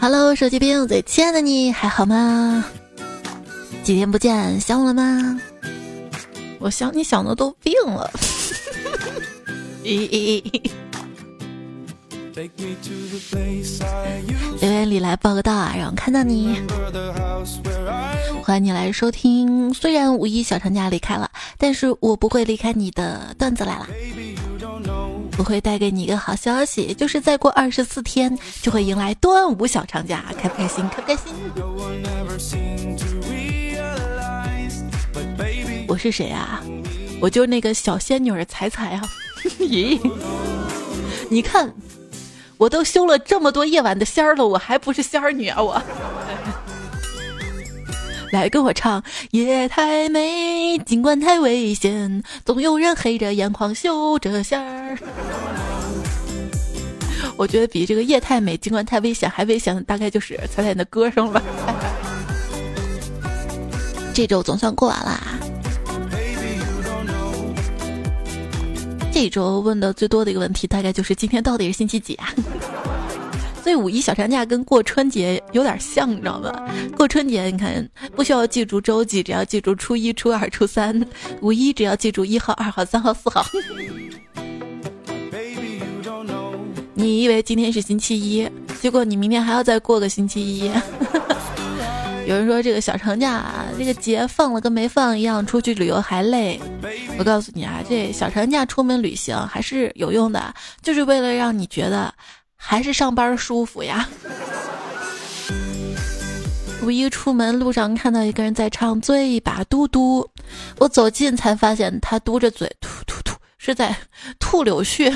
Hello，手机边最亲爱的你还好吗？几天不见，想我了吗？我想你想的都病了。留言里来报个到啊，让我看到你。欢迎你来收听。虽然五一小长假离开了，但是我不会离开你的段子来了。我会带给你一个好消息，就是再过二十四天就会迎来端午小长假，开不开心？开不开心？我是谁啊？我就是那个小仙女彩彩啊！咦，你看，我都修了这么多夜晚的仙儿了，我还不是仙儿女啊！我来跟我唱，夜太美，尽管太危险，总有人黑着眼眶绣着仙儿。我觉得比这个夜太美，尽管太危险还危险的，大概就是彩彩的歌声吧。这周总算过完了。这周问的最多的一个问题，大概就是今天到底是星期几啊？所以五一小长假跟过春节有点像，你知道吗？过春节你看不需要记住周几，只要记住初一、初二、初三；五一只要记住一号、二号、三号、四号。你以为今天是星期一，结果你明天还要再过个星期一。有人说这个小长假，这个节放了跟没放一样，出去旅游还累。我告诉你啊，这小长假出门旅行还是有用的，就是为了让你觉得还是上班舒服呀。五一出门路上看到一个人在唱《醉吧嘟嘟》，我走近才发现他嘟着嘴吐吐吐，是在吐柳絮。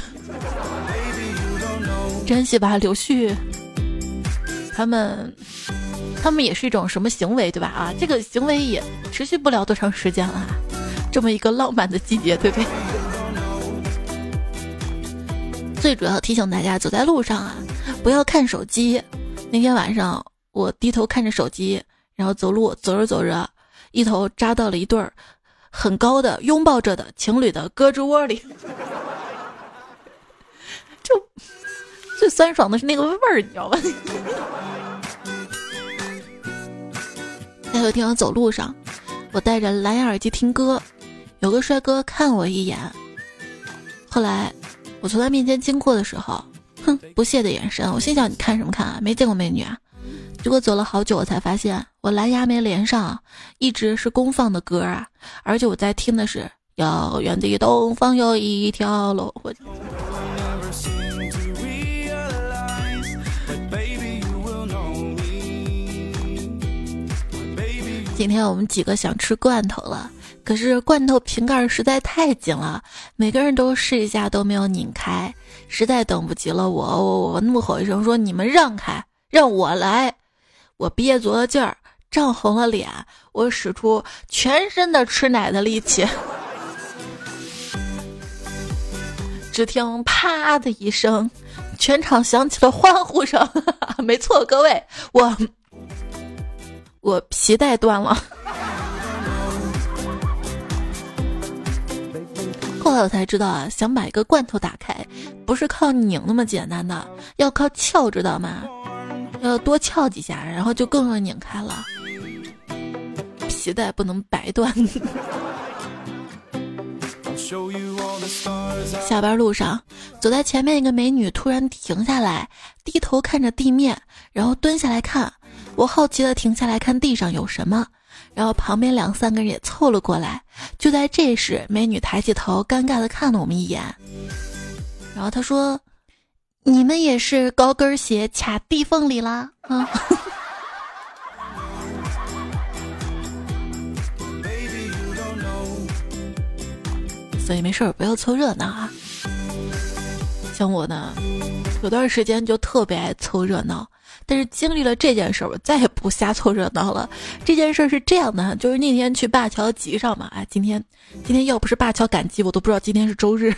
珍惜吧，柳絮。他们，他们也是一种什么行为，对吧？啊，这个行为也持续不了多长时间了。这么一个浪漫的季节，对不对？最主要提醒大家，走在路上啊，不要看手机。那天晚上，我低头看着手机，然后走路，走着走着，一头扎到了一对儿很高的拥抱着的情侣的胳肢窝里。就最酸爽的是那个味儿，你知道吧？那有天我走路上，我戴着蓝牙耳机听歌，有个帅哥看我一眼。后来我从他面前经过的时候，哼，不屑的眼神。我心想：你看什么看啊？没见过美女啊？结果走了好久，我才发现我蓝牙没连上，一直是公放的歌啊！而且我在听的是遥远的东方有一条龙。我。今天我们几个想吃罐头了，可是罐头瓶盖实在太紧了，每个人都试一下都没有拧开，实在等不及了，我我我怒吼一声说：“你们让开，让我来！”我憋足了劲儿，涨红了脸，我使出全身的吃奶的力气，只听啪的一声，全场响起了欢呼声。没错，各位，我。我皮带断了，后来我才知道啊，想把一个罐头打开，不是靠拧那么简单的，要靠撬，知道吗？要多撬几下，然后就更容易拧开了。皮带不能白断。下班路上，走在前面一个美女突然停下来，低头看着地面，然后蹲下来看。我好奇的停下来看地上有什么，然后旁边两三个人也凑了过来。就在这时，美女抬起头，尴尬的看了我们一眼，然后她说：“你们也是高跟鞋卡地缝里啦？”啊，所以没事儿不要凑热闹啊。像我呢，有段时间就特别爱凑热闹。但是经历了这件事儿，我再也不瞎凑热闹了。这件事儿是这样的，就是那天去灞桥集上嘛，哎，今天今天要不是灞桥赶集，我都不知道今天是周日。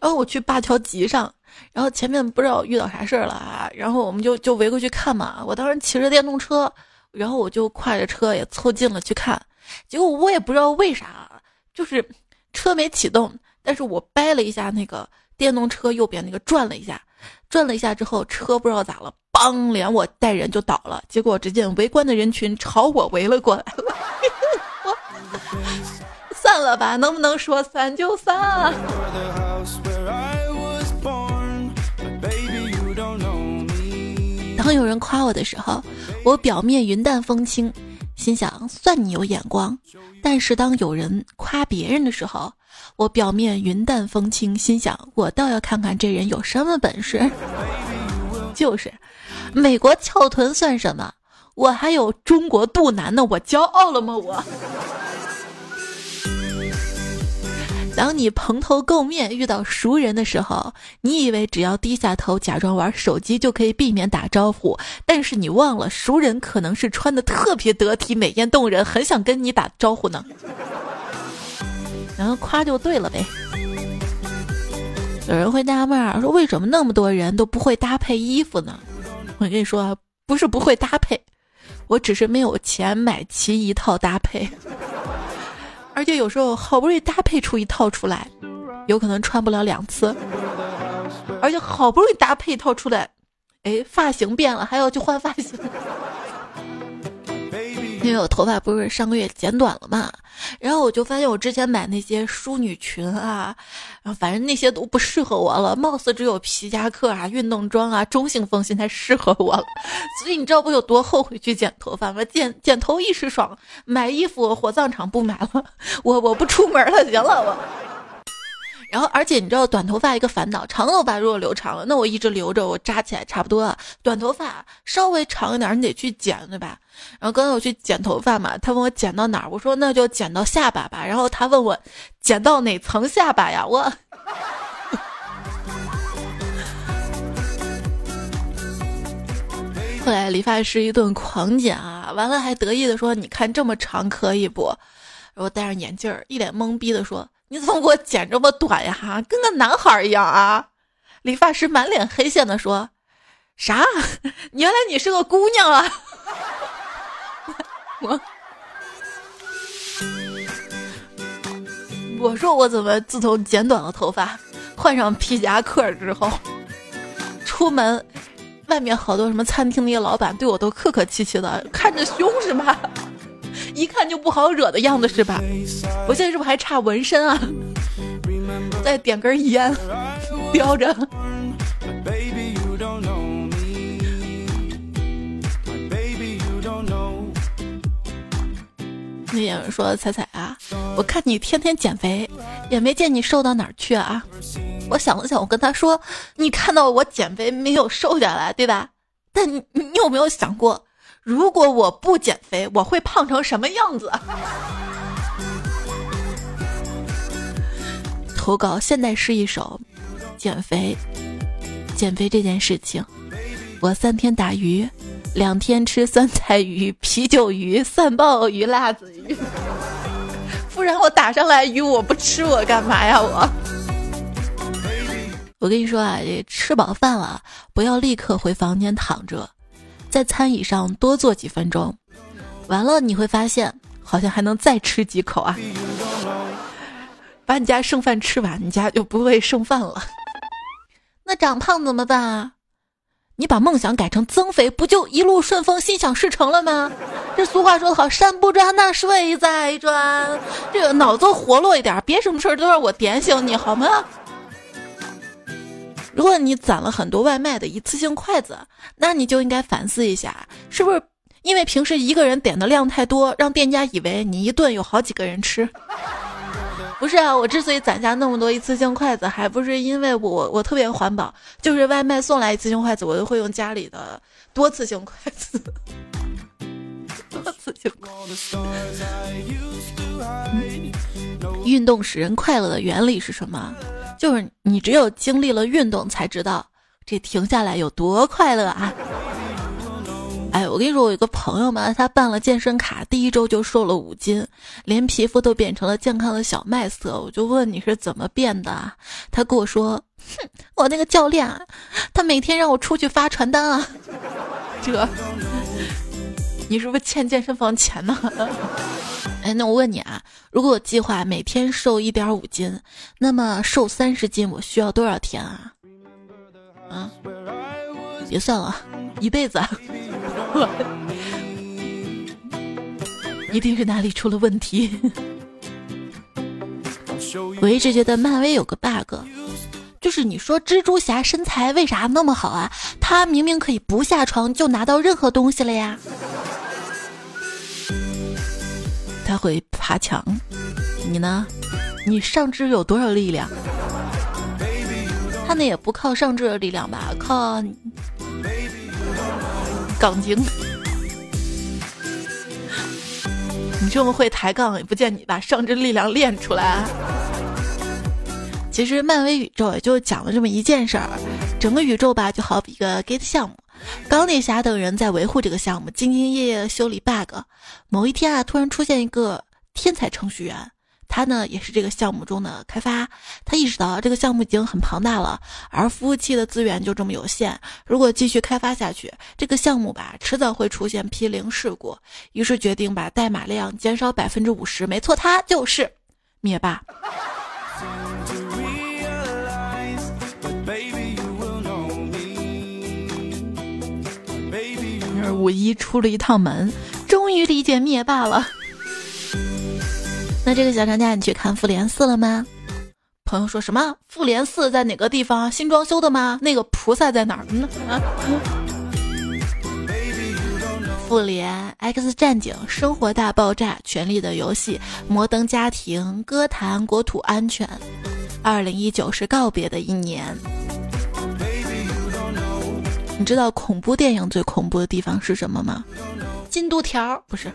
然后我去灞桥集上，然后前面不知道遇到啥事儿了啊，然后我们就就围过去看嘛。我当时骑着电动车，然后我就挎着车也凑近了去看，结果我也不知道为啥，就是车没启动。但是我掰了一下那个电动车右边那个转了一下，转了一下之后，车不知道咋了，梆，连我带人就倒了。结果只见围观的人群朝我围了过来。散了吧，能不能说散就散啊？当有人夸我的时候，我表面云淡风轻，心想算你有眼光；但是当有人夸别人的时候，我表面云淡风轻，心想我倒要看看这人有什么本事。就是，美国翘臀算什么？我还有中国肚腩呢，我骄傲了吗？我。当你蓬头垢面遇到熟人的时候，你以为只要低下头假装玩手机就可以避免打招呼，但是你忘了，熟人可能是穿的特别得体、美艳动人，很想跟你打招呼呢。然后夸就对了呗。有人会纳闷儿说，为什么那么多人都不会搭配衣服呢？我跟你说，不是不会搭配，我只是没有钱买齐一套搭配。而且有时候好不容易搭配出一套出来，有可能穿不了两次。而且好不容易搭配一套出来，哎，发型变了，还要去换发型。因为我头发不是上个月剪短了嘛，然后我就发现我之前买那些淑女裙啊，然后反正那些都不适合我了，貌似只有皮夹克啊、运动装啊、中性风现在适合我了。所以你知道我有多后悔去剪头发吗？剪剪头一时爽，买衣服火葬场不买了，我我不出门了，行了我。然后，而且你知道，短头发一个烦恼，长头发如果留长了，那我一直留着，我扎起来差不多。短头发稍微长一点，你得去剪，对吧？然后刚才我去剪头发嘛，他问我剪到哪儿，我说那就剪到下巴吧。然后他问我剪到哪层下巴呀？我 后来理发师一顿狂剪啊，完了还得意的说：“你看这么长可以不？”然后戴上眼镜儿，一脸懵逼的说。你怎么给我剪这么短呀？哈，跟个男孩一样啊！理发师满脸黑线的说：“啥？原来你是个姑娘啊！” 我我说我怎么自从剪短了头发，换上皮夹克之后，出门外面好多什么餐厅那些老板对我都客客气气的，看着凶是吧？一看就不好惹的样子是吧？我现在是不是还差纹身啊？再点根烟，叼着。那有人说彩彩啊，我看你天天减肥，也没见你瘦到哪儿去啊。我想了想，我跟他说，你看到我减肥没有瘦下来，对吧？但你你有没有想过？如果我不减肥，我会胖成什么样子？投稿现在是一首减肥，减肥这件事情，我三天打鱼，两天吃酸菜鱼、啤酒鱼、蒜鲍鱼、辣子鱼，不然我打上来鱼我不吃我干嘛呀我？我跟你说啊，这吃饱饭了不要立刻回房间躺着。在餐椅上多坐几分钟，完了你会发现好像还能再吃几口啊！把你家剩饭吃完，你家就不会剩饭了。那长胖怎么办啊？你把梦想改成增肥，不就一路顺风、心想事成了吗？这俗话说得好，山不转那水在转。这个脑子活络一点，别什么事儿都让我点醒你好吗？如果你攒了很多外卖的一次性筷子，那你就应该反思一下，是不是因为平时一个人点的量太多，让店家以为你一顿有好几个人吃？不是啊，我之所以攒下那么多一次性筷子，还不是因为我我特别环保，就是外卖送来一次性筷子，我都会用家里的多次性筷子。运动使人快乐的原理是什么？就是你只有经历了运动，才知道这停下来有多快乐啊！哎，我跟你说，我有个朋友嘛，他办了健身卡，第一周就瘦了五斤，连皮肤都变成了健康的小麦色。我就问你是怎么变的？他跟我说：“哼，我那个教练啊，他每天让我出去发传单啊。”这，你是不是欠健身房钱呢？哎，那我问你啊，如果我计划每天瘦一点五斤，那么瘦三十斤我需要多少天啊？啊，别算了，一辈子。一定是哪里出了问题。我一直觉得漫威有个 bug，就是你说蜘蛛侠身材为啥那么好啊？他明明可以不下床就拿到任何东西了呀。会爬墙，你呢？你上肢有多少力量？他那也不靠上肢的力量吧，靠杠精。你这么会抬杠，也不见你把上肢力量练出来。其实漫威宇宙也就讲了这么一件事儿，整个宇宙吧就好比一个 Git 项目，钢铁侠等人在维护这个项目，兢兢业业修理 bug。某一天啊，突然出现一个天才程序员。他呢也是这个项目中的开发，他意识到这个项目已经很庞大了，而服务器的资源就这么有限，如果继续开发下去，这个项目吧迟早会出现批零事故，于是决定把代码量减少百分之五十。没错，他就是灭霸。五一出了一趟门，终于理解灭霸了。那这个小长假你去看《复联四》了吗？朋友说什么《复联四》在哪个地方新装修的吗？那个菩萨在哪儿呢？啊？复联、X 战警、生活大爆炸、权力的游戏、摩登家庭、歌坛、国土安全。二零一九是告别的一年。你知道恐怖电影最恐怖的地方是什么吗？进度条不是，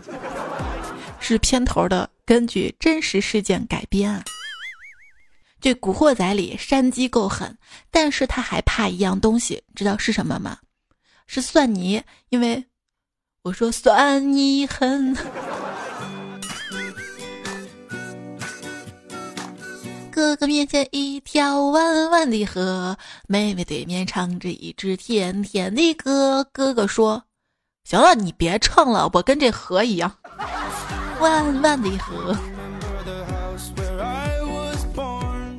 是片头的。根据真实事件改编，这《古惑仔》里山鸡够狠，但是他还怕一样东西，知道是什么吗？是蒜泥，因为我说蒜泥狠。哥哥面前一条弯弯的河，妹妹对面唱着一支甜甜的歌。哥哥说：“行了，你别唱了，我跟这河一样。”弯弯的河，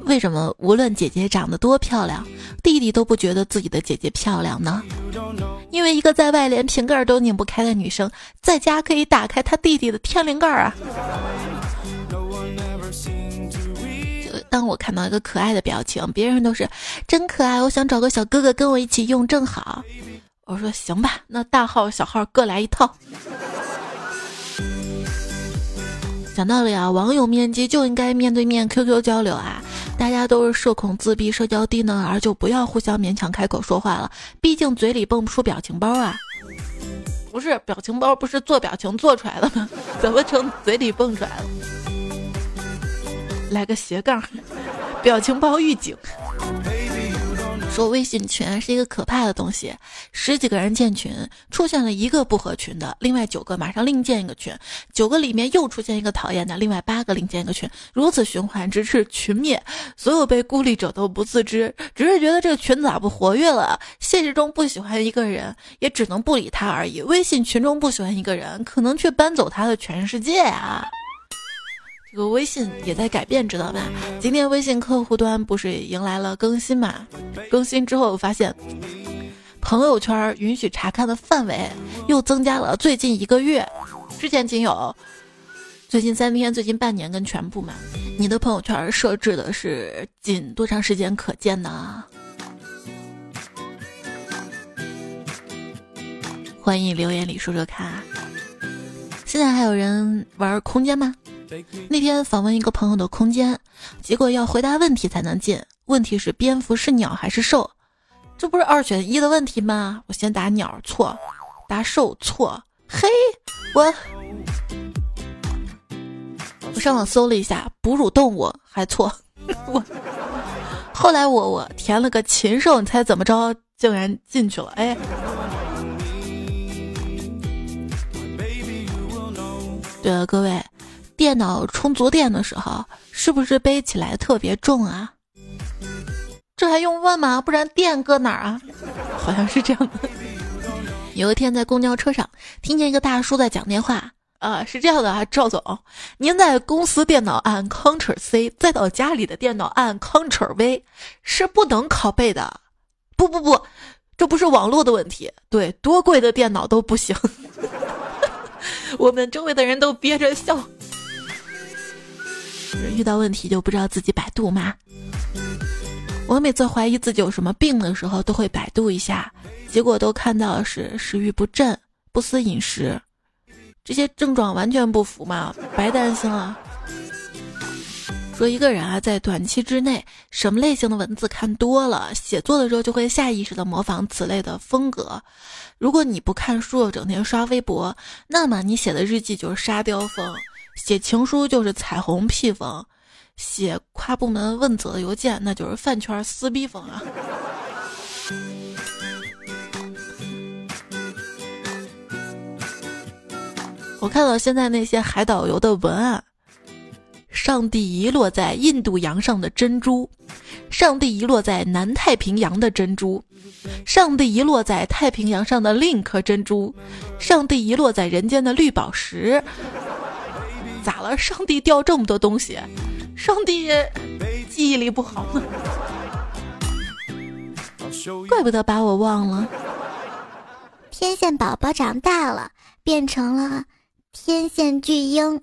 为什么无论姐姐长得多漂亮，弟弟都不觉得自己的姐姐漂亮呢？因为一个在外连瓶盖都拧不开的女生，在家可以打开她弟弟的天灵盖啊！当我看到一个可爱的表情，别人都是真可爱，我想找个小哥哥跟我一起用，正好。我说行吧，那大号小号各来一套。讲道理啊，网友面基就应该面对面 QQ 交流啊！大家都是社恐自闭、社交低能儿，就不要互相勉强开口说话了。毕竟嘴里蹦不出表情包啊！不是表情包，不是做表情做出来的吗？怎么成嘴里蹦出来了？来个斜杠，表情包预警。说微信群是一个可怕的东西，十几个人建群，出现了一个不合群的，另外九个马上另建一个群，九个里面又出现一个讨厌的，另外八个另建一个群，如此循环，直至群灭。所有被孤立者都不自知，只是觉得这个群咋不活跃了？现实中不喜欢一个人，也只能不理他而已。微信群中不喜欢一个人，可能却搬走他的全世界啊！这个微信也在改变，知道吧？今天微信客户端不是迎来了更新嘛？更新之后发现，朋友圈允许查看的范围又增加了。最近一个月，之前仅有最近三天、最近半年跟全部嘛。你的朋友圈设置的是仅多长时间可见呢？欢迎留言里说说看。现在还有人玩空间吗？那天访问一个朋友的空间，结果要回答问题才能进。问题是蝙蝠是鸟还是兽？这不是二选一的问题吗？我先答鸟错，答兽错。嘿，我我上网搜了一下，哺乳动物还错。我后来我我填了个禽兽，你猜怎么着？竟然进去了。哎，对了，各位。电脑充足电的时候，是不是背起来特别重啊？这还用问吗？不然电搁哪儿啊？好像是这样的。有一天在公交车上，听见一个大叔在讲电话啊，是这样的啊，赵总，您在公司电脑按 Ctrl C，再到家里的电脑按 Ctrl V，是不能拷贝的。不不不，这不是网络的问题，对，多贵的电脑都不行。我们周围的人都憋着笑。遇到问题就不知道自己百度吗？我每次怀疑自己有什么病的时候，都会百度一下，结果都看到是食欲不振、不思饮食，这些症状完全不符嘛，白担心了。说一个人啊，在短期之内，什么类型的文字看多了，写作的时候就会下意识的模仿此类的风格。如果你不看书，整天刷微博，那么你写的日记就是沙雕风。写情书就是彩虹屁风，写跨部门问责邮件那就是饭圈撕逼风啊！我看到现在那些海岛游的文案：上帝遗落在印度洋上的珍珠，上帝遗落在南太平洋的珍珠，上帝遗落在太平洋上的另一颗珍珠，上帝遗落在人间的绿宝石。咋了？上帝掉这么多东西，上帝记忆力不好吗？怪不得把我忘了。天线宝宝长大了，变成了天线巨婴。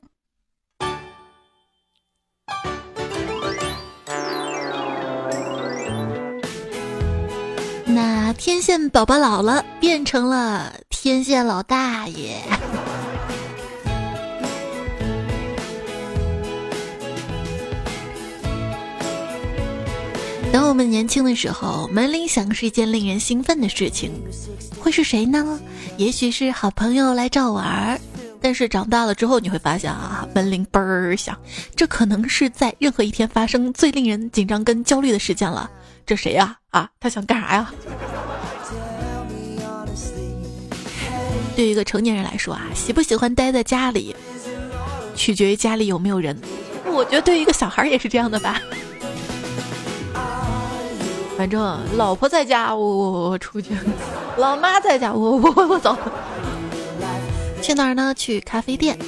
那天线宝宝老了，变成了天线老大爷。当我们年轻的时候，门铃响是一件令人兴奋的事情，会是谁呢？也许是好朋友来找玩儿。但是长大了之后，你会发现啊，门铃嘣儿响，这可能是在任何一天发生最令人紧张跟焦虑的事件了。这谁呀？啊，他想干啥呀？对于一个成年人来说啊，喜不喜欢待在家里，取决于家里有没有人。我觉得对于一个小孩也是这样的吧。反正老婆在家，我我我出去；老妈在家，我我我走。去哪儿呢？去咖啡店。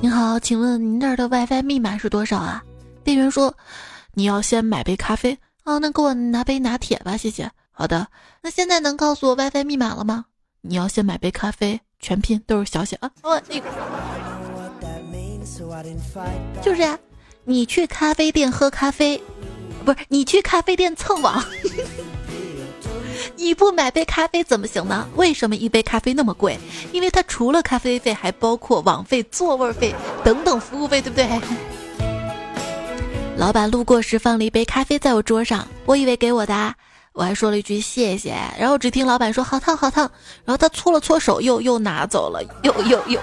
您好，请问您这儿的 WiFi 密码是多少啊？店员说：“你要先买杯咖啡。”哦，那给我拿杯拿铁吧，谢谢。好的，那现在能告诉我 WiFi 密码了吗？你要先买杯咖啡，全拼都是小写啊。我那个就是呀，你去咖啡店喝咖啡。不是你去咖啡店蹭网，你不买杯咖啡怎么行呢？为什么一杯咖啡那么贵？因为它除了咖啡费，还包括网费、座位费等等服务费，对不对？老板路过时放了一杯咖啡在我桌上，我以为给我的，我还说了一句谢谢，然后只听老板说好烫好烫，然后他搓了搓手，又又拿走了，又又又，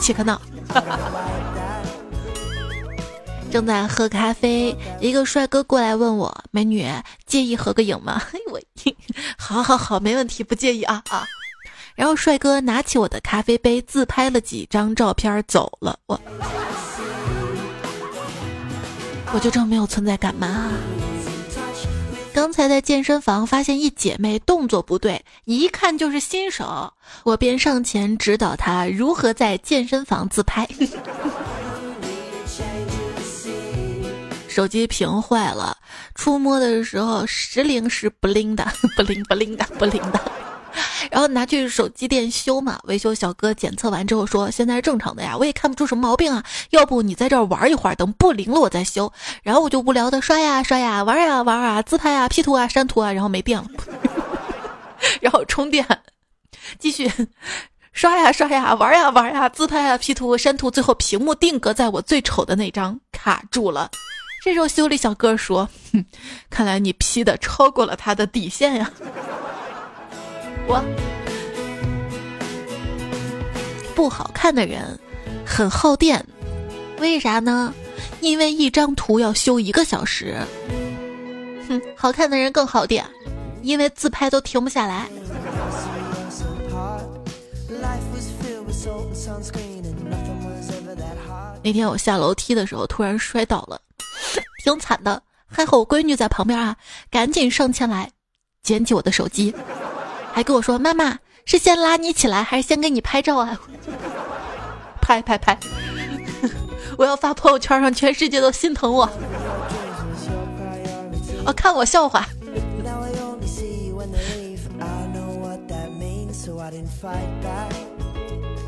切克闹。正在喝咖啡，一个帅哥过来问我：“美女，介意合个影吗？” 我，好好好，没问题，不介意啊啊。然后帅哥拿起我的咖啡杯，自拍了几张照片走了。我，我就这么没有存在感吗？刚才在健身房发现一姐妹动作不对，一看就是新手，我便上前指导她如何在健身房自拍。手机屏坏了，触摸的时候时灵时不灵的，不灵不灵的不灵的，然后拿去手机店修嘛。维修小哥检测完之后说：“现在是正常的呀，我也看不出什么毛病啊。要不你在这儿玩一会儿，等不灵了我再修。”然后我就无聊的刷呀刷呀，玩呀玩啊，自拍啊，P 图啊，删图啊，然后没电了，然后充电，继续刷呀刷呀，玩呀玩呀，自拍啊，P 图删图，最后屏幕定格在我最丑的那张，卡住了。这时候修理小哥说：“哼，看来你 P 的超过了他的底线呀。”我不好看的人很耗电，为啥呢？因为一张图要修一个小时。哼，好看的人更耗电，因为自拍都停不下来。那天我下楼梯的时候突然摔倒了。挺惨的，还好我闺女在旁边啊，赶紧上前来捡起我的手机，还跟我说：“妈妈，是先拉你起来，还是先给你拍照啊？拍拍拍！我要发朋友圈，让全世界都心疼我。哦，看我笑话。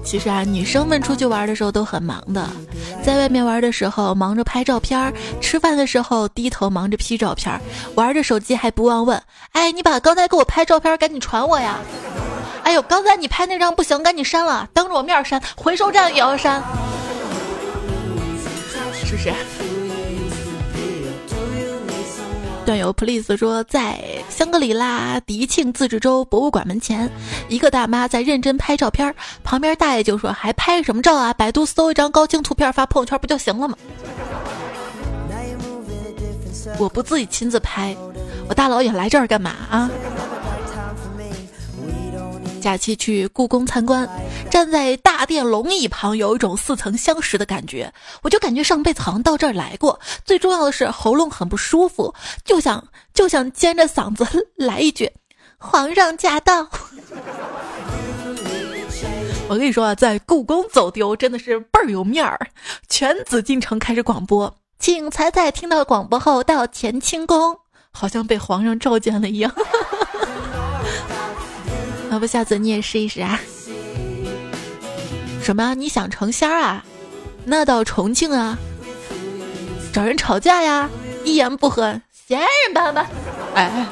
其实啊，女生们出去玩的时候都很忙的，在外面玩的时候忙着拍照片，吃饭的时候低头忙着 P 照片，玩着手机还不忘问：“哎，你把刚才给我拍照片赶紧传我呀！”“哎呦，刚才你拍那张不行，赶紧删了，当着我面删，回收站也要删。”是不是？段友 please 说，在香格里拉迪庆自治州博物馆门前，一个大妈在认真拍照片，旁边大爷就说：“还拍什么照啊？百度搜一张高清图片发朋友圈不就行了吗？”我不自己亲自拍，我大老远来这儿干嘛啊？假期去故宫参观，站在大殿龙椅旁，有一种似曾相识的感觉。我就感觉上辈子好像到这儿来过。最重要的是喉咙很不舒服，就想就想尖着嗓子来一句：“皇上驾到！” 我跟你说啊，在故宫走丢真的是倍儿有面儿。全紫禁城开始广播，请彩彩听到广播后到乾清宫，好像被皇上召见了一样。要不下次你也试一试啊？什么？你想成仙啊？那到重庆啊，找人吵架呀？一言不合，闲人板板。哎，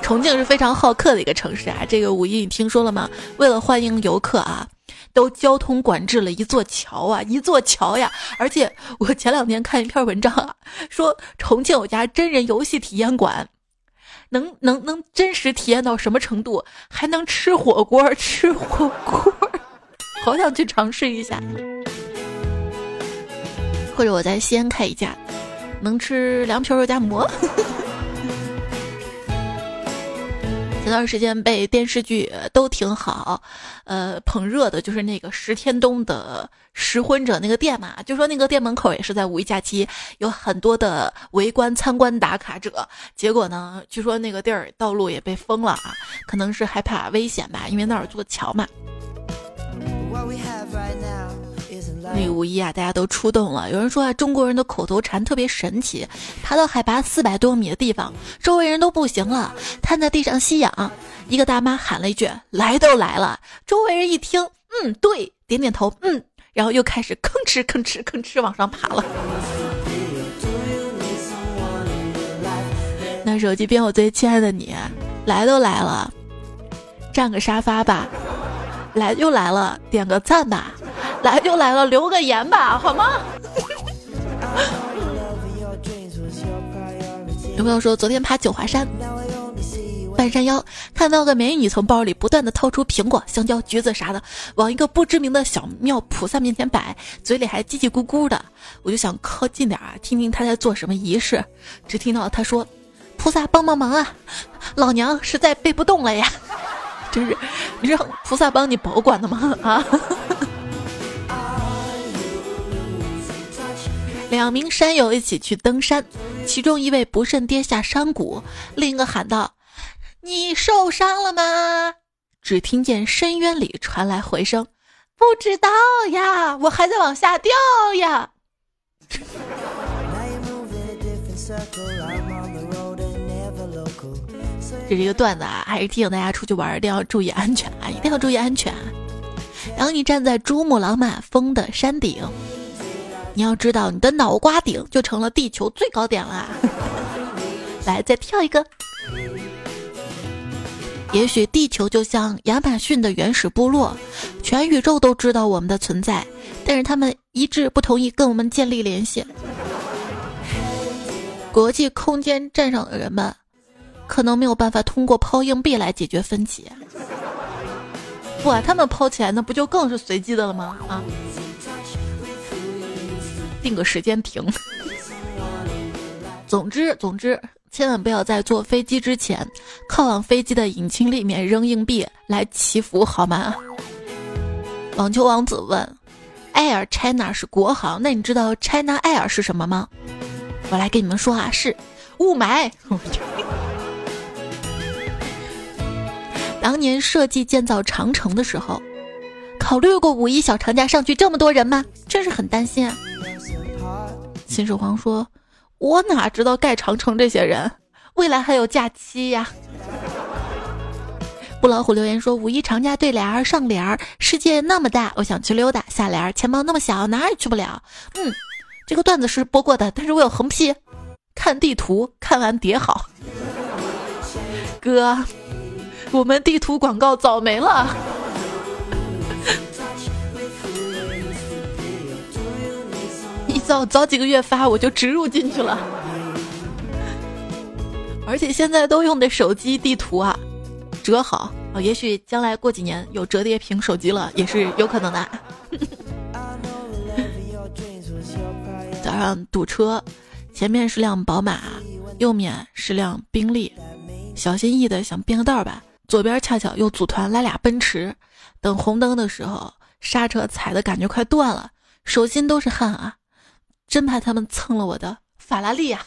重庆是非常好客的一个城市啊。这个五一你听说了吗？为了欢迎游客啊，都交通管制了一座桥啊，一座桥呀。而且我前两天看一篇文章啊，说重庆有家真人游戏体验馆。能能能真实体验到什么程度？还能吃火锅，吃火锅，好想去尝试一下。或者我在西安开一家，能吃凉皮肉夹馍。前段时间被电视剧都挺好，呃，捧热的就是那个石天东的拾婚者那个店嘛，就说那个店门口也是在五一假期有很多的围观参观打卡者，结果呢，据说那个地儿道路也被封了啊，可能是害怕危险吧，因为那儿有座桥嘛。那个五一啊，大家都出动了。有人说啊，中国人的口头禅特别神奇。爬到海拔四百多米的地方，周围人都不行了，瘫在地上吸氧。一个大妈喊了一句：“来都来了。”周围人一听，嗯，对，点点头，嗯，然后又开始吭哧吭哧吭哧往上爬了。那手机边我最亲爱的你，来都来了，占个沙发吧。来就来了，点个赞吧。来就来了，留个言吧，好吗？有朋友说昨天爬九华山，半山腰看到个美女从包里不断的掏出苹果、香蕉、橘子啥的，往一个不知名的小庙菩萨面前摆，嘴里还叽叽咕咕的。我就想靠近点啊，听听她在做什么仪式。只听到她说：“菩萨帮帮忙啊，老娘实在背不动了呀！”真是，你让菩萨帮你保管的吗？啊！两名山友一起去登山，其中一位不慎跌下山谷，另一个喊道：“你受伤了吗？”只听见深渊里传来回声：“不知道呀，我还在往下掉呀。” 这是一个段子啊，还是提醒大家出去玩一定要注意安全啊，一定要注意安全。当你站在珠穆朗玛峰的山顶。你要知道，你的脑瓜顶就成了地球最高点了。来，再跳一个。也许地球就像亚马逊的原始部落，全宇宙都知道我们的存在，但是他们一致不同意跟我们建立联系。国际空间站上的人们，可能没有办法通过抛硬币来解决分歧。不啊，他们抛起来，那不就更是随机的了吗？啊！定个时间停。总之，总之，千万不要在坐飞机之前，靠往飞机的引擎里面扔硬币来祈福，好吗？网球王子问：“Air China 是国航，那你知道 China Air 是什么吗？”我来跟你们说啊，是雾霾。当年设计建造长城的时候，考虑过五一小长假上去这么多人吗？真是很担心啊。秦始皇说：“我哪知道盖长城这些人，未来还有假期呀。”布老虎留言说：“五一长假对联儿上联儿，世界那么大，我想去溜达。下联儿，钱包那么小，哪儿也去不了。”嗯，这个段子是播过的，但是我有横批：看地图，看完叠好。哥，我们地图广告早没了。你早早几个月发，我就植入进去了。而且现在都用的手机地图啊。折好啊，也许将来过几年有折叠屏手机了，也是有可能的。早上堵车，前面是辆宝马，右面是辆宾利，小心翼翼的想变个道吧。左边恰巧又组团来俩奔驰，等红灯的时候，刹车踩的感觉快断了，手心都是汗啊，真怕他们蹭了我的法拉利呀。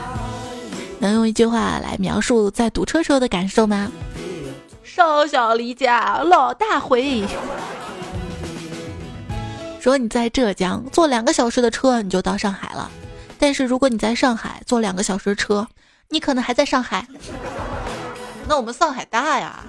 能用一句话来描述在堵车时候的感受吗？少小离家老大回。说你在浙江坐两个小时的车你就到上海了，但是如果你在上海坐两个小时车，你可能还在上海。那我们上海大呀。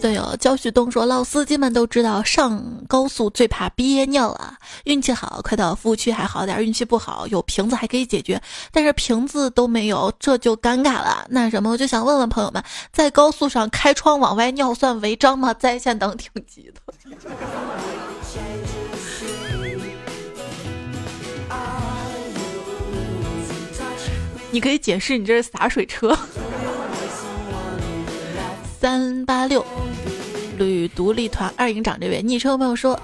对哦，焦旭东说，老司机们都知道上高速最怕憋尿啊。运气好，快到服务区还好点；运气不好，有瓶子还可以解决，但是瓶子都没有，这就尴尬了。那什么，我就想问问朋友们，在高速上开窗往外尿算违章吗？在线等挺急的。你可以解释，你这是洒水车。三八六，旅独立团二营长这位昵称朋友说：“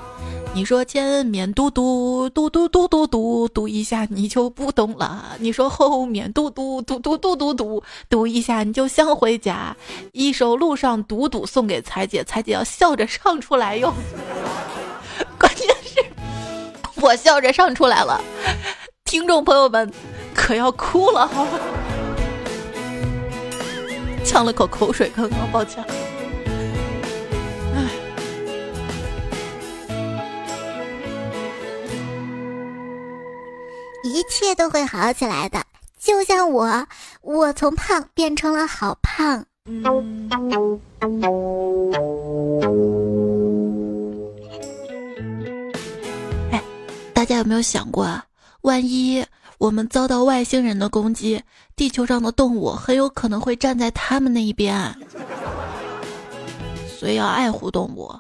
你说前面嘟嘟嘟嘟嘟嘟嘟嘟一下你就不懂了，你说后面嘟嘟嘟嘟嘟嘟嘟嘟一下你就想回家。一首路上嘟嘟送给彩姐，彩姐要笑着唱出来哟。关键是，我笑着唱出来了，听众朋友们可要哭了，？”呛了口口水，刚刚抱歉。唉，一切都会好起来的，就像我，我从胖变成了好胖。哎，大家有没有想过啊？万一……我们遭到外星人的攻击，地球上的动物很有可能会站在他们那一边，所以要爱护动物。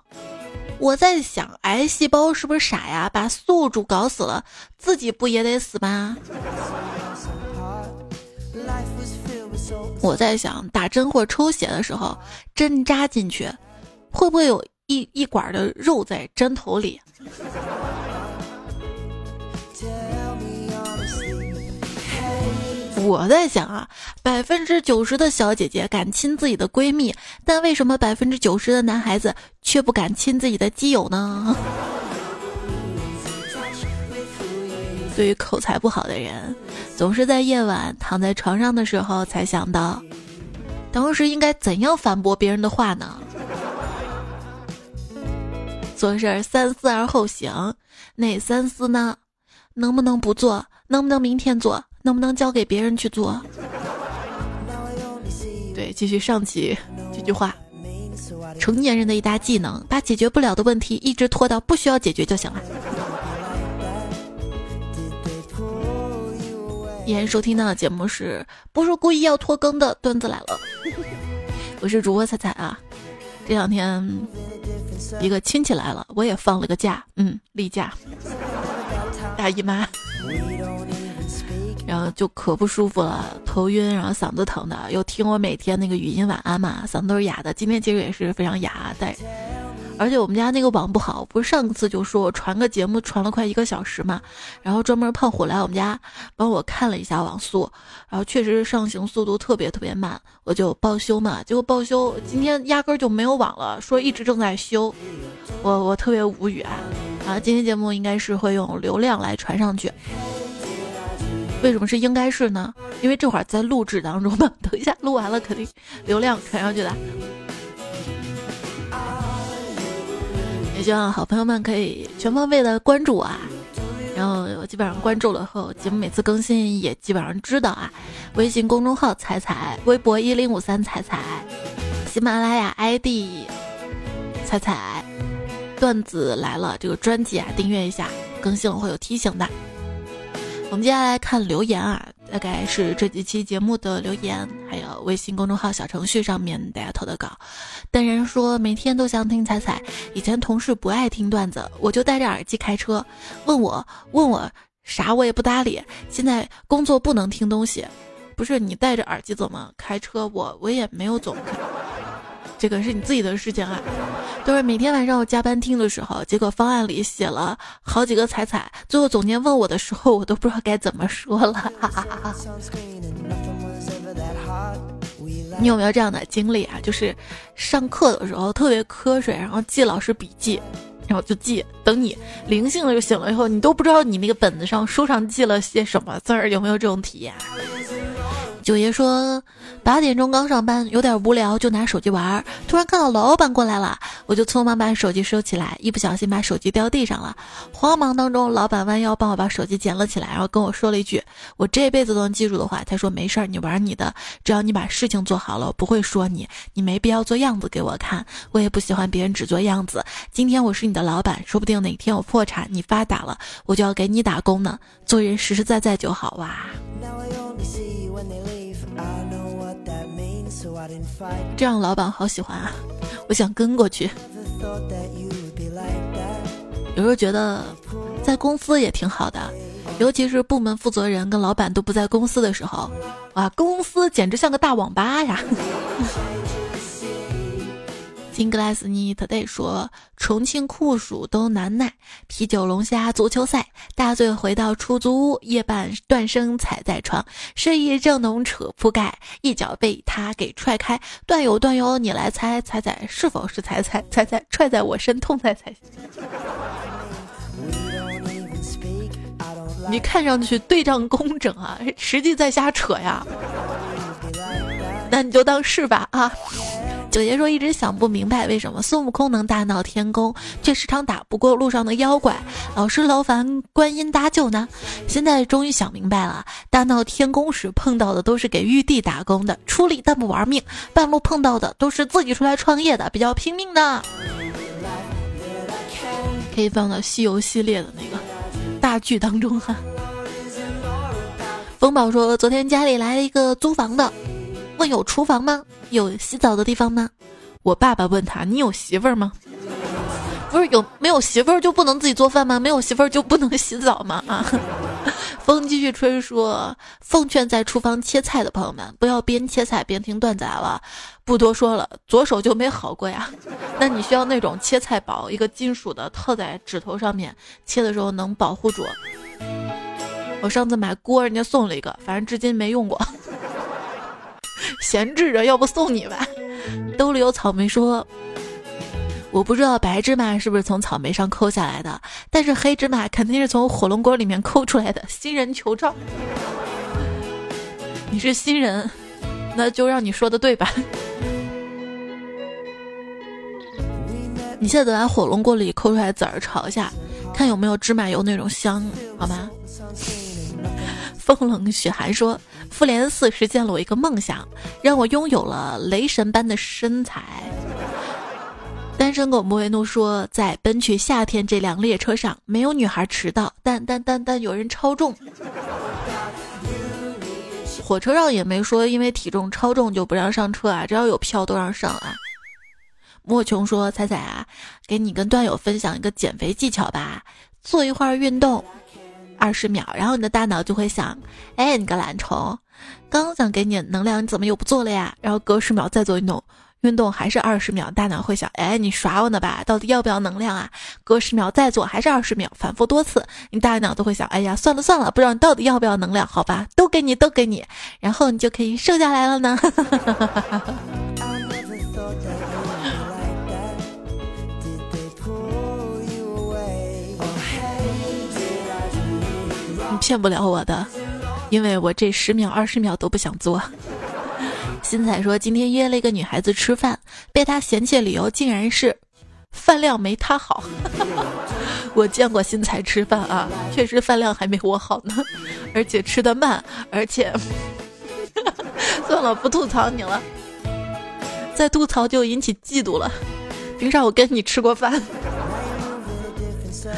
我在想，癌细胞是不是傻呀？把宿主搞死了，自己不也得死吗？我在想，打针或抽血的时候，针扎进去，会不会有一一管的肉在针头里？我在想啊，百分之九十的小姐姐敢亲自己的闺蜜，但为什么百分之九十的男孩子却不敢亲自己的基友呢？对于口才不好的人，总是在夜晚躺在床上的时候才想到，当时应该怎样反驳别人的话呢？做事三思而后行，哪三思呢？能不能不做？能不能明天做？能不能交给别人去做？对，继续上起这句话：成年人的一大技能，把解决不了的问题一直拖到不需要解决就行了。依然收听到的节目是不是故意要拖更的段子来了？我是主播彩彩啊。这两天一个亲戚来了，我也放了个假，嗯，例假，大姨妈。然后就可不舒服了，头晕，然后嗓子疼的，又听我每天那个语音晚安嘛，嗓子都是哑的。今天其实也是非常哑，但而且我们家那个网不好，不是上次就说我传个节目传了快一个小时嘛，然后专门胖虎来我们家帮我看了一下网速，然后确实上行速度特别特别慢，我就报修嘛，结果报修今天压根就没有网了，说一直正在修，我我特别无语啊！啊，今天节目应该是会用流量来传上去。为什么是应该是呢？因为这会儿在录制当中嘛，等一下录完了肯定流量传上去的。也希望好朋友们可以全方位的关注我啊，然后我基本上关注了后，节目每次更新也基本上知道啊。微信公众号彩彩，微博一零五三彩彩，喜马拉雅 ID 彩彩，段子来了这个专辑啊，订阅一下，更新了会有提醒的。我们接下来看留言啊，大概是这几期节目的留言，还有微信公众号小程序上面大家投的稿。淡然说每天都想听彩彩，以前同事不爱听段子，我就戴着耳机开车，问我问我啥我也不搭理。现在工作不能听东西，不是你戴着耳机怎么开车？我我也没有总。这个是你自己的事情啊，都是每天晚上我加班听的时候，结果方案里写了好几个彩彩，最后总监问我的时候，我都不知道该怎么说了。你有没有这样的经历啊？就是上课的时候特别瞌睡，然后记老师笔记，然后就记，等你灵性了就醒了以后，你都不知道你那个本子上书上记了些什么字儿，有没有这种体验？九爷说，八点钟刚上班，有点无聊，就拿手机玩。突然看到老板过来了，我就匆忙把手机收起来，一不小心把手机掉地上了。慌忙当中，老板弯腰帮我把手机捡了起来，然后跟我说了一句我这辈子都能记住的话。他说：“没事儿，你玩你的，只要你把事情做好了，我不会说你。你没必要做样子给我看，我也不喜欢别人只做样子。今天我是你的老板，说不定哪天我破产，你发达了，我就要给你打工呢。做人实实在在就好哇。”这样老板好喜欢啊，我想跟过去。有时候觉得在公司也挺好的，尤其是部门负责人跟老板都不在公司的时候，哇，公司简直像个大网吧呀。金 glass ni today 说重庆酷暑都难耐，啤酒龙虾足球赛，大醉回到出租屋，夜半断声踩在床，睡意正浓扯铺盖，一脚被他给踹开。段友段友，你来猜猜猜是否是猜猜猜猜踹在我身痛在猜。你看上去对仗工整啊，实际在瞎扯呀。那你就当是吧啊。九爷说：“一直想不明白，为什么孙悟空能大闹天宫，却时常打不过路上的妖怪，老是劳烦观音搭救呢？现在终于想明白了，大闹天宫时碰到的都是给玉帝打工的，出力但不玩命；半路碰到的都是自己出来创业的，比较拼命的。可以放到西游系列的那个大剧当中哈。”风宝说：“昨天家里来了一个租房的。”问有厨房吗？有洗澡的地方吗？我爸爸问他：“你有媳妇儿吗？”不是有没有媳妇儿就不能自己做饭吗？没有媳妇儿就不能洗澡吗？啊！风继续吹说：“奉劝在厨房切菜的朋友们，不要边切菜边听段子了。不多说了，左手就没好过呀。那你需要那种切菜宝，一个金属的套在指头上面，切的时候能保护住。我上次买锅，人家送了一个，反正至今没用过。”闲置着，要不送你吧。兜里有草莓说：“我不知道白芝麻是不是从草莓上抠下来的，但是黑芝麻肯定是从火龙果里面抠出来的。”新人求照。你是新人，那就让你说的对吧？你现在把火龙果里抠出来籽儿炒一下，看有没有芝麻油那种香，好吗？风冷雪寒说：“复联四实现了我一个梦想，让我拥有了雷神般的身材。”单身狗莫维诺说：“在奔去夏天这辆列车上，没有女孩迟到，但但但但有人超重。火车上也没说因为体重超重就不让上车啊，只要有票都让上啊。”莫琼说：“彩彩啊，给你跟段友分享一个减肥技巧吧，做一会儿运动。”二十秒，然后你的大脑就会想：哎，你个懒虫，刚想给你能量，你怎么又不做了呀？然后隔十秒再做运动，运动还是二十秒，大脑会想：哎，你耍我呢吧？到底要不要能量啊？隔十秒再做，还是二十秒，反复多次，你大脑都会想：哎呀，算了算了，不知道你到底要不要能量？好吧，都给你，都给你，然后你就可以瘦下来了呢。骗不了我的，因为我这十秒二十秒都不想做。新彩说今天约了一个女孩子吃饭，被她嫌弃的理由竟然是饭量没她好。我见过新彩吃饭啊，确实饭量还没我好呢，而且吃的慢，而且 算了，不吐槽你了，再吐槽就引起嫉妒了。凭啥我跟你吃过饭？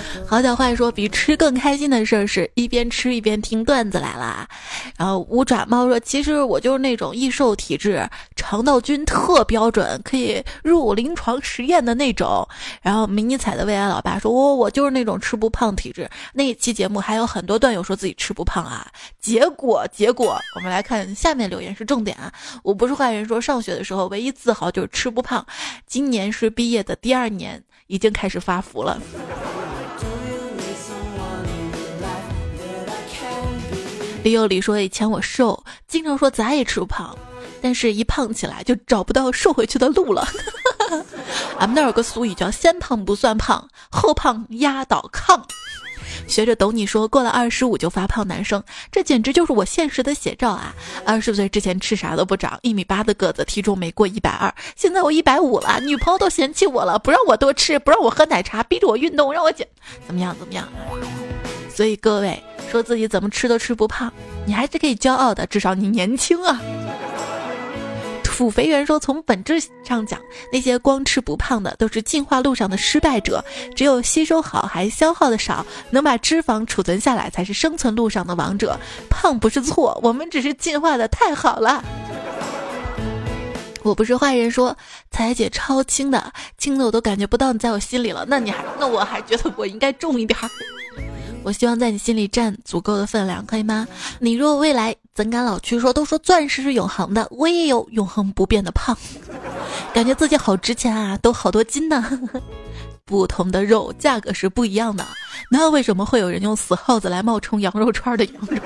好小坏说，比吃更开心的事儿是一边吃一边听段子来了。然后五爪猫说，其实我就是那种易瘦体质，肠道菌特标准，可以入临床实验的那种。然后迷你彩的未来老爸说，我我就是那种吃不胖体质。那一期节目还有很多段友说自己吃不胖啊，结果结果我们来看下面留言是重点啊。我不是坏人，说上学的时候唯一自豪就是吃不胖，今年是毕业的第二年，已经开始发福了。李有理说：“以前我瘦，经常说咋也吃不胖，但是一胖起来就找不到瘦回去的路了。俺们那有个俗语叫‘先胖不算胖，后胖压倒炕’。学着懂你说，过了二十五就发胖，男生这简直就是我现实的写照啊！二十岁之前吃啥都不长，一米八的个子，体重没过一百二，现在我一百五了，女朋友都嫌弃我了，不让我多吃，不让我喝奶茶，逼着我运动，让我减，怎么样？怎么样？所以各位。”说自己怎么吃都吃不胖，你还是可以骄傲的，至少你年轻啊。土肥圆说，从本质上讲，那些光吃不胖的都是进化路上的失败者，只有吸收好还消耗的少，能把脂肪储存下来，才是生存路上的王者。胖不是错，我们只是进化的太好了。我不是坏人，说彩姐超轻的，轻的我都感觉不到你在我心里了，那你还那我还觉得我应该重一点。我希望在你心里占足够的分量，可以吗？你若未来怎敢老去？说都说钻石是永恒的，我也有永恒不变的胖，感觉自己好值钱啊，都好多斤呢。不同的肉价格是不一样的，那为什么会有人用死耗子来冒充羊肉串的羊肉？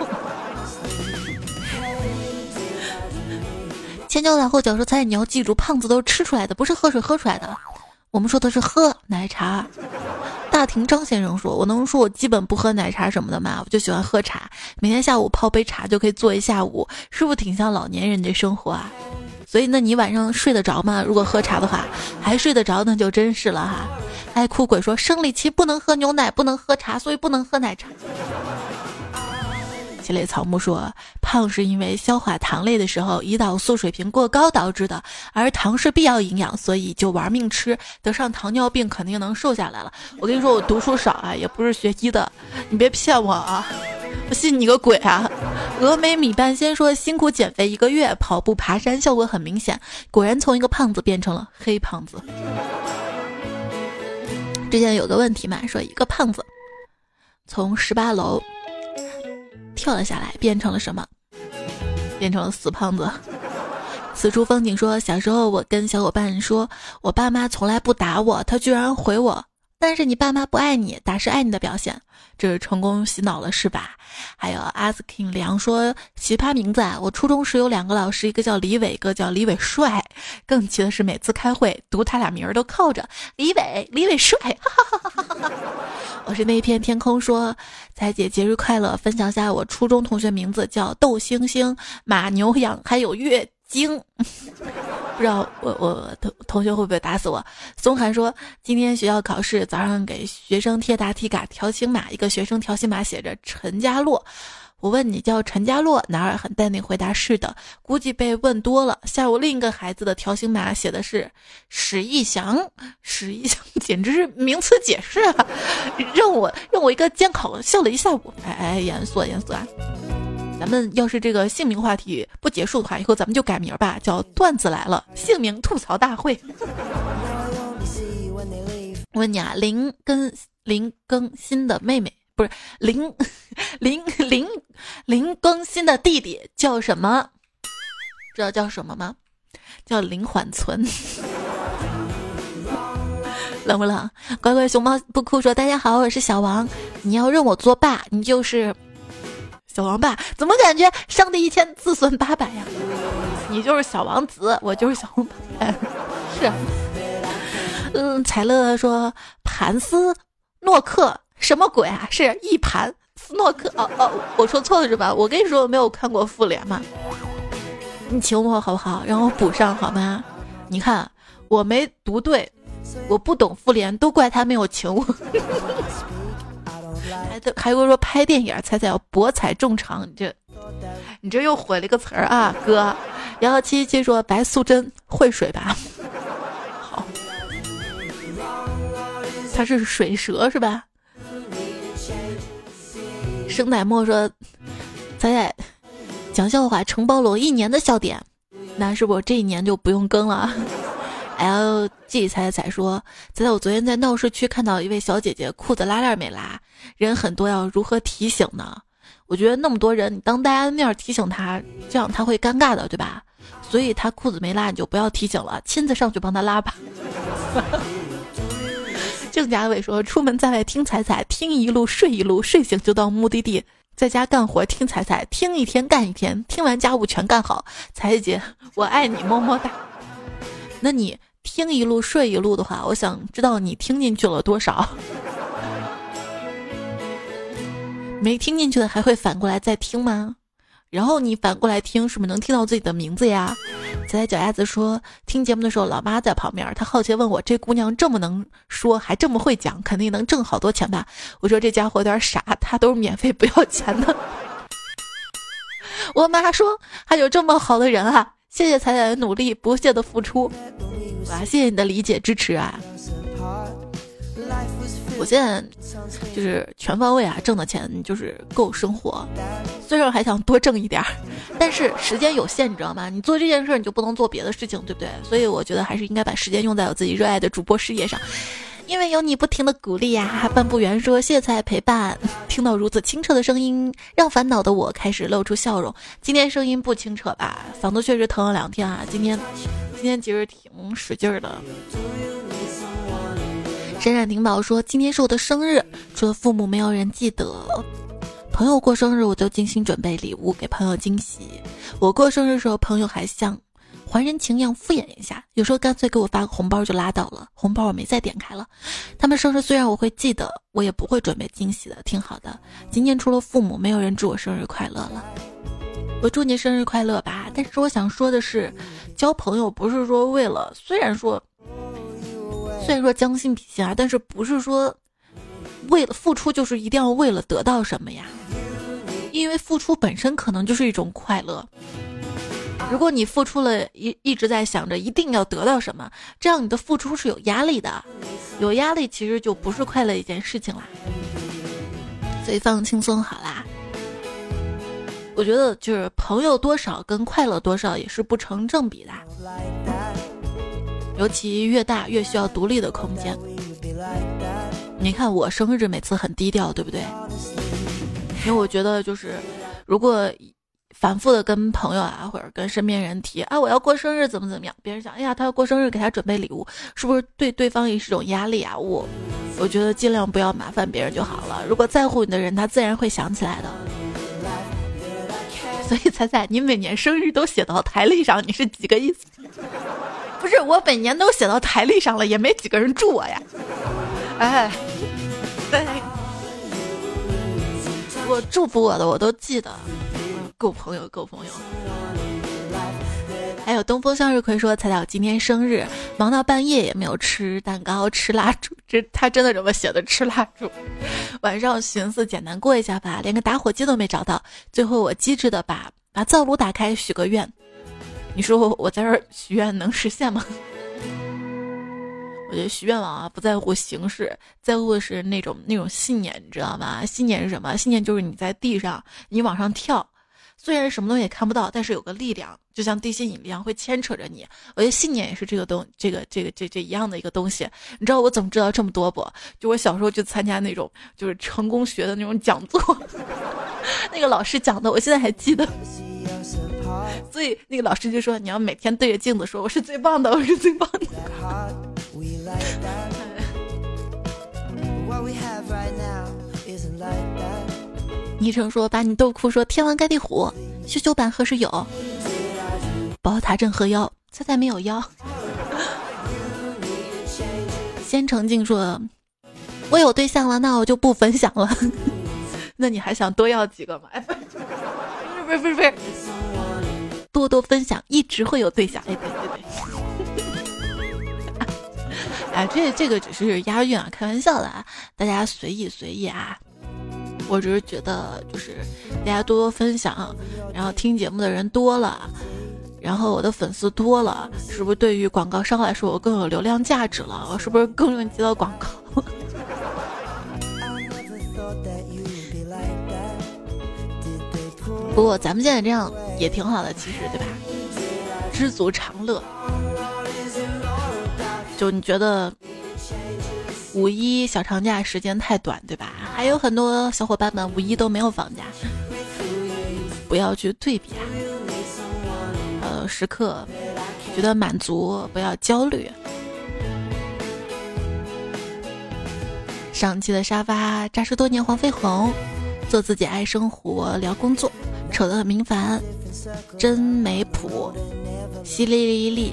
前脚踩后脚说：“菜，你要记住，胖子都是吃出来的，不是喝水喝出来的。我们说的是喝奶茶。”大庭张先生说：“我能说我基本不喝奶茶什么的吗？我就喜欢喝茶，每天下午泡杯茶就可以坐一下午，是不是挺像老年人的生活啊？所以那你晚上睡得着吗？如果喝茶的话，还睡得着那就真是了哈。”爱哭鬼说：“生理期不能喝牛奶，不能喝茶，所以不能喝奶茶。”七类草木说，胖是因为消化糖类的时候胰岛素水平过高导致的，而糖是必要营养，所以就玩命吃，得上糖尿病肯定能瘦下来了。我跟你说，我读书少啊，也不是学医的，你别骗我啊！我信你个鬼啊！峨眉米半仙说，辛苦减肥一个月，跑步爬山效果很明显，果然从一个胖子变成了黑胖子。之前有个问题嘛，说一个胖子从十八楼。跳了下来，变成了什么？变成了死胖子。此处风景说，小时候我跟小伙伴说，我爸妈从来不打我，他居然回我。但是你爸妈不爱你，打是爱你的表现，这是成功洗脑了是吧？还有 asking 梁说奇葩名字啊！我初中时有两个老师，一个叫李伟，一个叫李伟帅。更奇的是每次开会读他俩名儿都靠着李伟，李伟帅。哈哈哈哈我是那一片天空说彩姐节日快乐，分享下我初中同学名字叫窦星星，马牛羊还有月惊。不知道我我同同学会不会打死我？松涵说，今天学校考试，早上给学生贴答题卡，条形码，一个学生条形码写着陈家洛。我问你叫陈家洛，男孩很淡定回答是的，估计被问多了。下午另一个孩子的条形码写的是史义祥，史义祥 简直是名词解释啊！让我让我一个监考笑了一下午。哎哎，严肃严肃啊！咱们要是这个姓名话题不结束的话，以后咱们就改名吧，叫段子来了，姓名吐槽大会。我问你啊，林跟林更新的妹妹不是林林林林更新的弟弟叫什么？知道叫什么吗？叫林缓存。冷不冷？乖乖熊猫不哭说：“大家好，我是小王。你要认我作爸，你就是。”小王八怎么感觉上帝一千自损八百呀？你就是小王子，我就是小王八。是，嗯，彩乐说盘斯诺克什么鬼啊？是一盘斯诺克。哦哦，我说错了是吧？我跟你说我没有看过复联嘛。你请我好不好？让我补上好吗？你看我没读对，我不懂复联，都怪他没有请我。还还有说拍电影，彩彩要博采众长，你这你这又毁了一个词儿啊，哥。幺幺七七说白素贞会水吧？好，他是水蛇是吧？生奶沫说彩彩。讲笑话承包了我一年的笑点，那是不是这一年就不用更了？L G 彩彩说，彩彩我昨天在闹市区看到一位小姐姐裤子拉链没拉，人很多，要如何提醒呢？我觉得那么多人，你当大家的面提醒她，这样她会尴尬的，对吧？所以她裤子没拉，你就不要提醒了，亲自上去帮她拉吧。郑家伟说，出门在外听彩彩，听一路睡一路，睡醒就到目的地。在家干活听彩彩，听一天干一天，听完家务全干好。彩姐，我爱你，么么哒。那你听一路睡一路的话，我想知道你听进去了多少。没听进去的还会反过来再听吗？然后你反过来听，是不是能听到自己的名字呀？踩踩脚丫子说，听节目的时候，老妈在旁边，她好奇问我：“这姑娘这么能说，还这么会讲，肯定能挣好多钱吧？”我说：“这家伙有点傻，她都是免费不要钱的。”我妈说：“还有这么好的人啊！”谢谢彩彩的努力，不懈的付出，哇！谢谢你的理解支持啊！我现在就是全方位啊，挣的钱就是够生活。虽然还想多挣一点儿，但是时间有限，你知道吗？你做这件事儿，你就不能做别的事情，对不对？所以我觉得还是应该把时间用在我自己热爱的主播事业上。因为有你不停的鼓励呀，半步圆说谢谢陪伴，听到如此清澈的声音，让烦恼的我开始露出笑容。今天声音不清澈吧？嗓子确实疼了两天啊。今天，今天其实挺使劲的。闪闪屏保说：“今天是我的生日，除了父母，没有人记得。朋友过生日，我就精心准备礼物给朋友惊喜。我过生日时候，朋友还像还人情样敷衍一下，有时候干脆给我发个红包就拉倒了。红包我没再点开了。他们生日虽然我会记得，我也不会准备惊喜的，挺好的。今年除了父母，没有人祝我生日快乐了。我祝你生日快乐吧。但是我想说的是，交朋友不是说为了，虽然说。”虽然说将心比心啊，但是不是说为了付出就是一定要为了得到什么呀？因为付出本身可能就是一种快乐。如果你付出了一一直在想着一定要得到什么，这样你的付出是有压力的，有压力其实就不是快乐一件事情啦。所以放轻松好啦。我觉得就是朋友多少跟快乐多少也是不成正比的。尤其越大越需要独立的空间。你看我生日每次很低调，对不对？因为我觉得就是，如果反复的跟朋友啊或者跟身边人提啊我要过生日怎么怎么样，别人想哎呀他要过生日给他准备礼物，是不是对对方也是种压力啊？我我觉得尽量不要麻烦别人就好了。如果在乎你的人，他自然会想起来的。所以彩彩，你每年生日都写到台历上，你是几个意思？不是我每年都写到台历上了，也没几个人祝我呀。哎，对，我祝福我的我都记得，够朋友够朋友。还有东风向日葵说：“彩彩，今天生日，忙到半夜也没有吃蛋糕、吃蜡烛。这他真的这么写的？吃蜡烛？晚上寻思简单过一下吧，连个打火机都没找到。最后我机智的把把灶炉打开，许个愿。”你说我在这许愿能实现吗？我觉得许愿望啊，不在乎形式，在乎的是那种那种信念，你知道吗？信念是什么？信念就是你在地上，你往上跳，虽然什么东西也看不到，但是有个力量，就像地心引力一样，会牵扯着你。我觉得信念也是这个东，这个这个这这一样的一个东西。你知道我怎么知道这么多不？就我小时候去参加那种就是成功学的那种讲座，那个老师讲的，我现在还记得。所以那个老师就说：“你要每天对着镜子说，我是最棒的，我是最棒的。” We like that 昵称说：“把你逗哭说天王盖地虎，修修版何时有？宝塔镇河妖，猜猜没有妖。”先成静说：“我有对象了，那我就不分享了。”那你还想多要几个吗？哎，不是不是不是不是，多多分享一直会有对象。哎，对对对。哎，这这个只是押韵啊，开玩笑的啊，大家随意随意啊。我只是觉得，就是大家多多分享，然后听节目的人多了，然后我的粉丝多了，是不是对于广告商来说我更有流量价值了？我是不是更容易接到广告？不过咱们现在这样也挺好的，其实对吧？知足常乐。就你觉得五一小长假时间太短，对吧？还有很多小伙伴们五一都没有放假，不要去对比啊！呃，时刻觉得满足，不要焦虑。上期的沙发扎实多年，黄飞鸿，做自己爱生活，聊工作。丑的很平凡，真没谱，淅沥沥沥，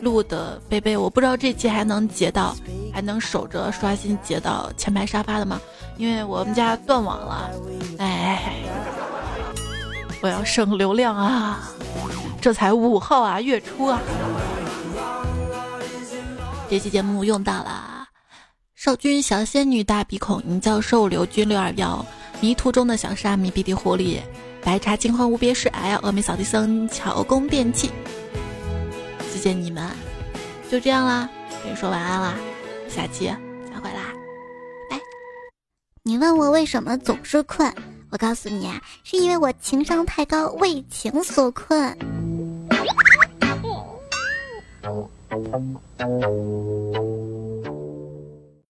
录的贝贝，我不知道这期还能截到，还能守着刷新截到前排沙发的吗？因为我们家断网了，哎，我要省流量啊！这才五号啊，月初啊，这期节目用到了少君小仙女大鼻孔尹教授刘军六二幺迷途中的小沙弥鼻涕狐狸。白茶金花无别事，哎呀，峨眉扫地僧巧工电器，谢你们，就这样啦，跟你说晚安啦，下期再会啦，拜。你问我为什么总是困，我告诉你啊，是因为我情商太高，为情所困。